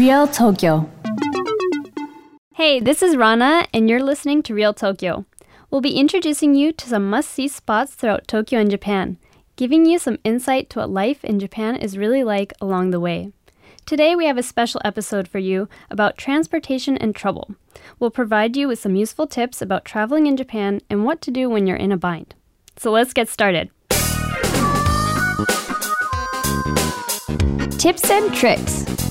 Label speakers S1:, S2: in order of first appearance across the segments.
S1: Real Tokyo.
S2: Hey, this is Rana, and you're listening to Real Tokyo. We'll be introducing you to some must see spots throughout Tokyo and Japan, giving you some insight to what life in Japan is really like along the way. Today, we have a special episode for you about transportation and trouble. We'll provide you with some useful tips about traveling in Japan and what to do when you're in a bind. So let's get started. Tips and tricks.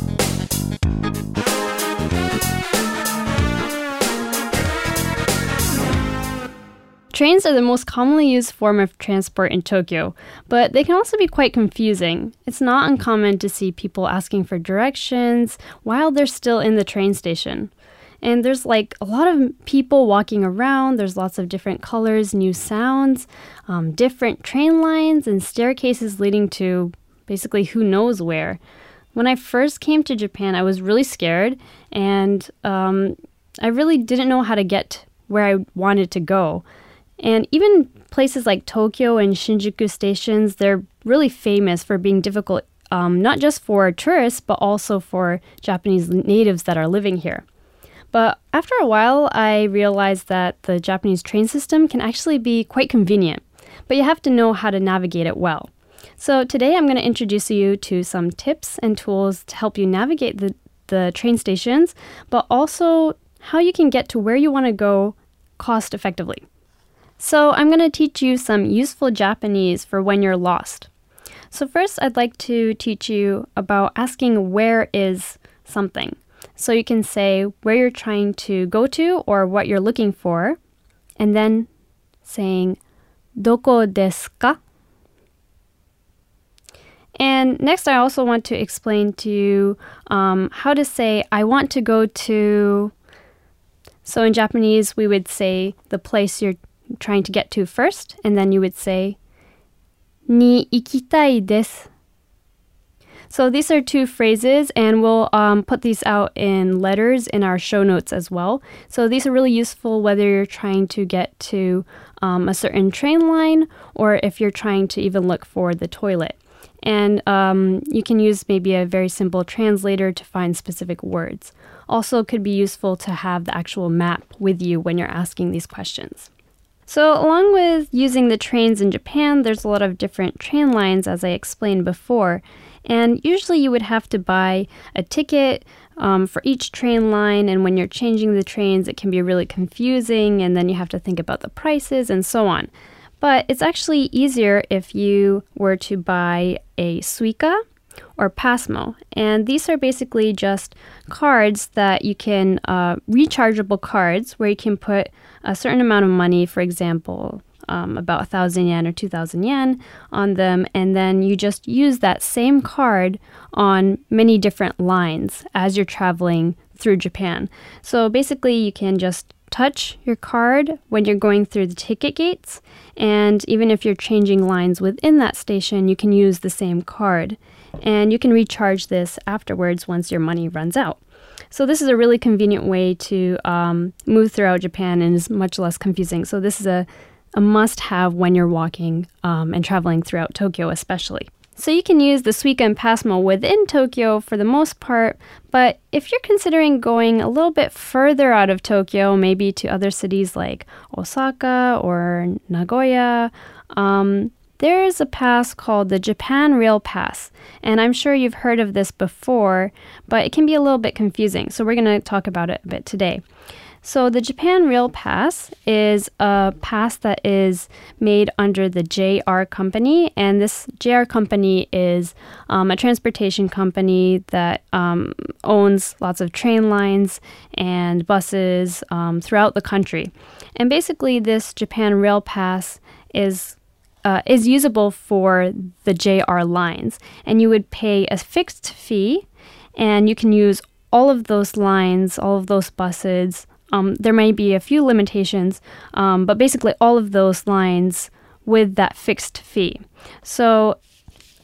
S2: Trains are the most commonly used form of transport in Tokyo, but they can also be quite confusing. It's not uncommon to see people asking for directions while they're still in the train station. And there's like a lot of people walking around, there's lots of different colors, new sounds, um, different train lines, and staircases leading to basically who knows where. When I first came to Japan, I was really scared and um, I really didn't know how to get where I wanted to go. And even places like Tokyo and Shinjuku stations, they're really famous for being difficult, um, not just for tourists, but also for Japanese natives that are living here. But after a while, I realized that the Japanese train system can actually be quite convenient, but you have to know how to navigate it well. So today I'm going to introduce you to some tips and tools to help you navigate the, the train stations, but also how you can get to where you want to go cost effectively. So, I'm going to teach you some useful Japanese for when you're lost. So, first, I'd like to teach you about asking where is something. So, you can say where you're trying to go to or what you're looking for, and then saying doko desu ka? And next, I also want to explain to you um, how to say I want to go to. So, in Japanese, we would say the place you're trying to get to first, and then you would say, ni ikitai desu. So these are two phrases, and we'll um, put these out in letters in our show notes as well. So these are really useful whether you're trying to get to um, a certain train line or if you're trying to even look for the toilet. And um, you can use maybe a very simple translator to find specific words. Also, could be useful to have the actual map with you when you're asking these questions. So, along with using the trains in Japan, there's a lot of different train lines, as I explained before. And usually you would have to buy a ticket um, for each train line. And when you're changing the trains, it can be really confusing. And then you have to think about the prices and so on. But it's actually easier if you were to buy a Suica or Pasmo. And these are basically just cards that you can, uh, rechargeable cards where you can put a certain amount of money, for example, um, about 1,000 yen or 2,000 yen on them, and then you just use that same card on many different lines as you're traveling through Japan. So basically, you can just touch your card when you're going through the ticket gates, and even if you're changing lines within that station, you can use the same card. And you can recharge this afterwards once your money runs out. So this is a really convenient way to um, move throughout Japan and is much less confusing. So this is a, a must-have when you're walking um, and traveling throughout Tokyo, especially. So you can use the Suica and Pasmo within Tokyo for the most part, but if you're considering going a little bit further out of Tokyo, maybe to other cities like Osaka or Nagoya, um, there's a pass called the Japan Rail Pass, and I'm sure you've heard of this before, but it can be a little bit confusing, so we're going to talk about it a bit today. So, the Japan Rail Pass is a pass that is made under the JR Company, and this JR Company is um, a transportation company that um, owns lots of train lines and buses um, throughout the country. And basically, this Japan Rail Pass is uh, is usable for the JR lines, and you would pay a fixed fee, and you can use all of those lines, all of those buses. Um, there may be a few limitations, um, but basically all of those lines with that fixed fee. So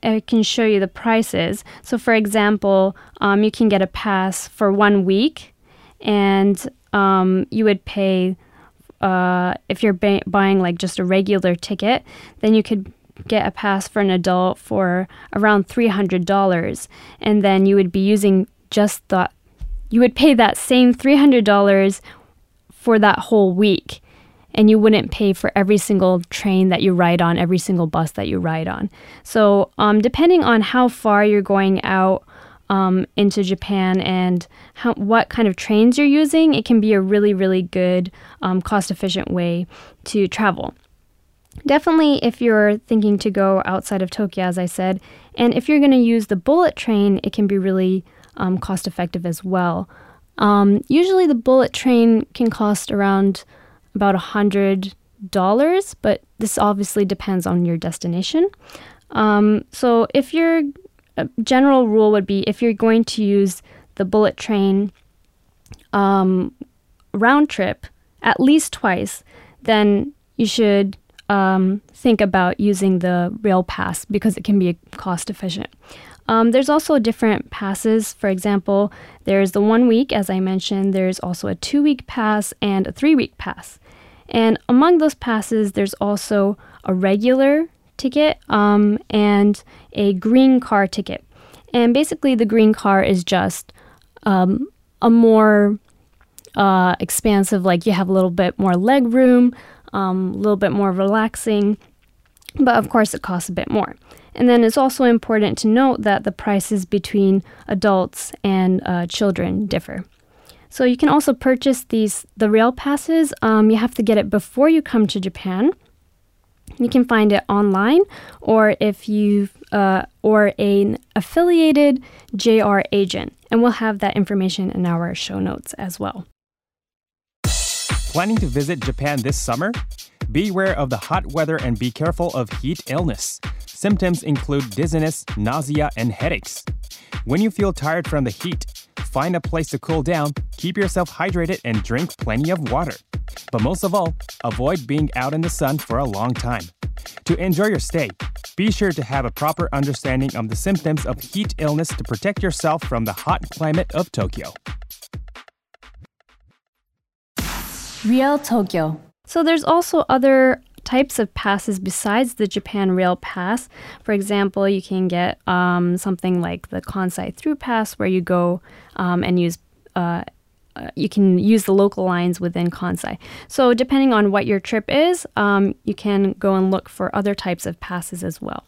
S2: I can show you the prices. So, for example, um, you can get a pass for one week, and um, you would pay uh, if you're ba- buying like just a regular ticket, then you could get a pass for an adult for around $300 and then you would be using just that you would pay that same $300 for that whole week and you wouldn't pay for every single train that you ride on, every single bus that you ride on. So, um, depending on how far you're going out um, into Japan and how, what kind of trains you're using, it can be a really, really good, um, cost efficient way to travel. Definitely, if you're thinking to go outside of Tokyo, as I said, and if you're going to use the bullet train, it can be really um, cost effective as well. Um, usually, the bullet train can cost around about a hundred dollars, but this obviously depends on your destination. Um, so, if your general rule would be if you're going to use the bullet train um, round trip at least twice, then you should um, think about using the rail pass because it can be cost efficient. Um, there's also different passes. For example, there's the one week, as I mentioned, there's also a two week pass and a three week pass. And among those passes, there's also a regular ticket um, and a green car ticket. And basically, the green car is just um, a more uh, expansive, like you have a little bit more leg room, um, a little bit more relaxing, but of course, it costs a bit more. And then it's also important to note that the prices between adults and uh, children differ. So you can also purchase these the rail passes. Um, you have to get it before you come to Japan. You can find it online, or if you uh, or an affiliated JR agent, and we'll have that information in our show notes as well.
S3: Planning to visit Japan this summer? Beware of the hot weather and be careful of heat illness. Symptoms include dizziness, nausea, and headaches. When you feel tired from the heat, find a place to cool down, keep yourself hydrated, and drink plenty of water. But most of all, avoid being out in the sun for a long time. To enjoy your stay, be sure to have a proper understanding of the symptoms of heat illness to protect yourself from the hot climate of Tokyo.
S1: Real Tokyo.
S2: So there's also other types of passes besides the Japan Rail Pass. For example, you can get um, something like the Kansai Through Pass, where you go um, and use. Uh, uh, you can use the local lines within Kansai. So, depending on what your trip is, um, you can go and look for other types of passes as well.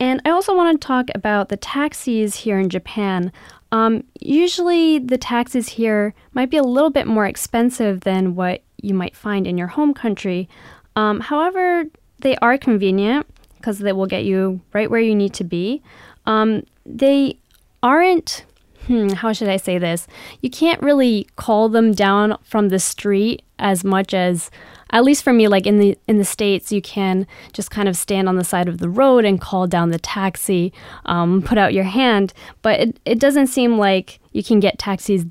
S2: And I also want to talk about the taxis here in Japan. Um, usually, the taxis here might be a little bit more expensive than what you might find in your home country. Um, however, they are convenient because they will get you right where you need to be. Um, they aren't, hmm, how should I say this? You can't really call them down from the street as much as at least for me like in the in the states you can just kind of stand on the side of the road and call down the taxi um, put out your hand but it, it doesn't seem like you can get taxis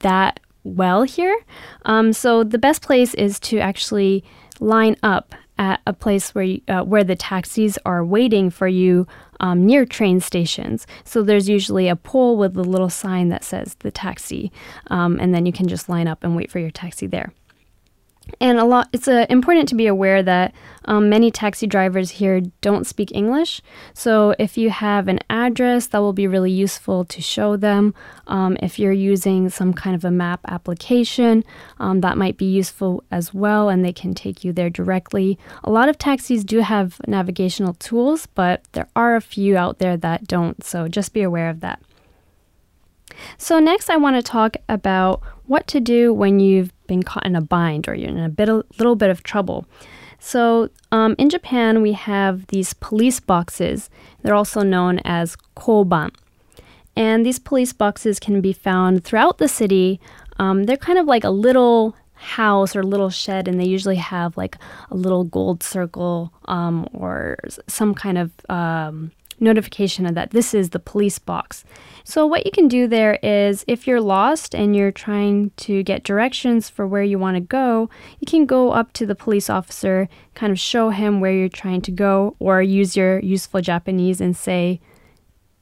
S2: that well here um, so the best place is to actually line up at a place where you, uh, where the taxis are waiting for you um, near train stations. So there's usually a pole with a little sign that says the taxi, um, and then you can just line up and wait for your taxi there. And a lot, it's uh, important to be aware that um, many taxi drivers here don't speak English. So if you have an address, that will be really useful to show them. Um, if you're using some kind of a map application, um, that might be useful as well, and they can take you there directly. A lot of taxis do have navigational tools, but there are a few out there that don't. So just be aware of that. So, next, I want to talk about what to do when you've been caught in a bind or you're in a bit, a little bit of trouble. So, um, in Japan, we have these police boxes. They're also known as koban. And these police boxes can be found throughout the city. Um, they're kind of like a little house or little shed, and they usually have like a little gold circle um, or some kind of um, notification of that this is the police box. So, what you can do there is if you're lost and you're trying to get directions for where you want to go, you can go up to the police officer, kind of show him where you're trying to go, or use your useful Japanese and say,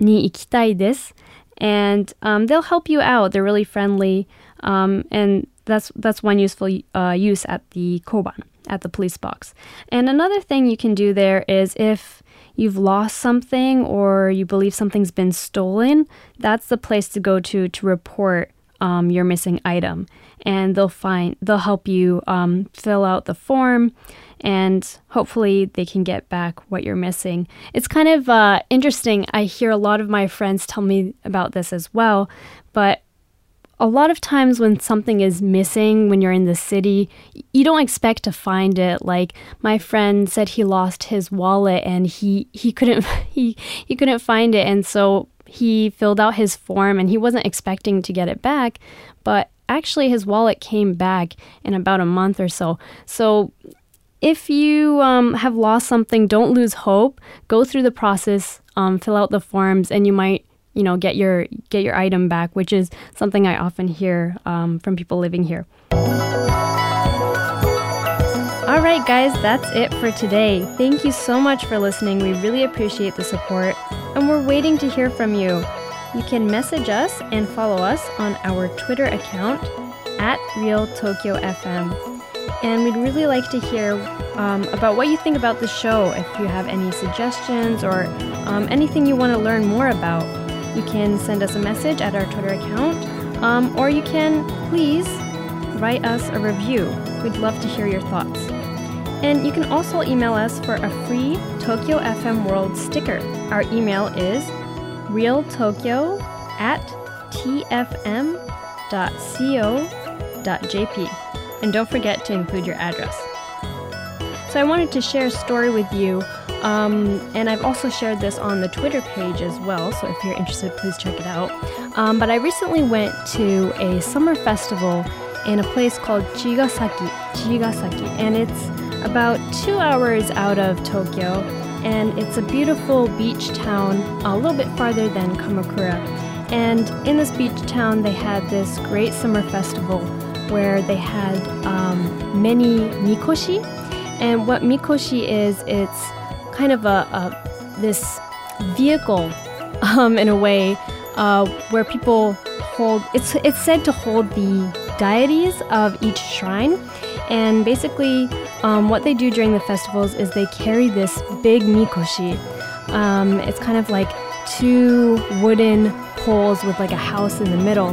S2: Ni ikitai desu. And um, they'll help you out. They're really friendly. Um, and that's that's one useful uh, use at the koban at the police box. And another thing you can do there is if you've lost something or you believe something's been stolen, that's the place to go to to report um, your missing item. And they'll find they'll help you um, fill out the form, and hopefully they can get back what you're missing. It's kind of uh, interesting. I hear a lot of my friends tell me about this as well, but a lot of times when something is missing when you're in the city, you don't expect to find it. Like my friend said he lost his wallet and he he couldn't he he couldn't find it and so he filled out his form and he wasn't expecting to get it back, but actually his wallet came back in about a month or so. So if you um, have lost something, don't lose hope. Go through the process, um, fill out the forms, and you might you know get your get your item back, which is something I often hear um, from people living here. All right, guys, that's it for today. Thank you so much for listening. We really appreciate the support, and we're waiting to hear from you. You can message us and follow us on our Twitter account at Real Tokyo FM. And we'd really like to hear um, about what you think about the show. If you have any suggestions or um, anything you want to learn more about, you can send us a message at our Twitter account, um, or you can please write us a review. We'd love to hear your thoughts. And you can also email us for a free Tokyo FM World sticker. Our email is realtokyo at tfm.co.jp. And don't forget to include your address. So I wanted to share a story with you um, and I've also shared this on the Twitter page as well, so if you're interested, please check it out. Um, but I recently went to a summer festival in a place called Chigasaki, Chigasaki, and it's about two hours out of Tokyo, and it's a beautiful beach town, a little bit farther than Kamakura. And in this beach town, they had this great summer festival where they had um, many mikoshi. And what mikoshi is, it's kind of a, a this vehicle um, in a way uh, where people hold it's it's said to hold the deities of each shrine. And basically um, what they do during the festivals is they carry this big mikoshi. Um, it's kind of like two wooden poles with like a house in the middle.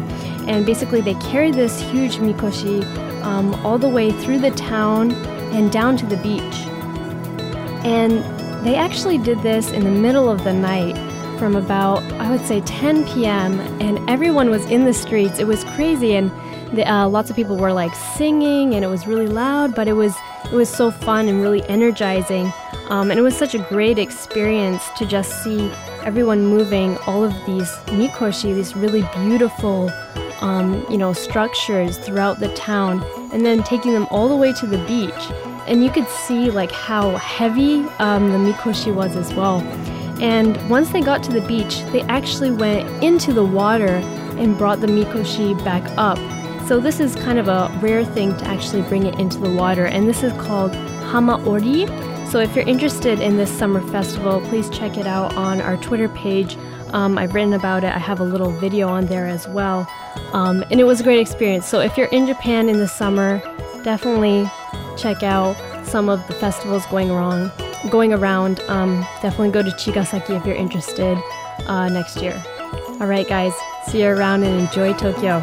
S2: And basically they carry this huge mikoshi um, all the way through the town and down to the beach. And they actually did this in the middle of the night from about, I would say, 10 p.m., and everyone was in the streets. It was crazy, and the, uh, lots of people were like singing, and it was really loud, but it was it was so fun and really energizing. Um, and it was such a great experience to just see everyone moving all of these mikoshi, these really beautiful, um, you know, structures throughout the town, and then taking them all the way to the beach and you could see like how heavy um, the mikoshi was as well. And once they got to the beach, they actually went into the water and brought the mikoshi back up. So this is kind of a rare thing to actually bring it into the water, and this is called hamaori. So if you're interested in this summer festival, please check it out on our Twitter page. Um, I've written about it. I have a little video on there as well, um, and it was a great experience. So if you're in Japan in the summer, definitely check out some of the festivals going wrong, going around. Um, definitely go to Chigasaki if you're interested uh, next year. All right, guys, see you around and enjoy Tokyo.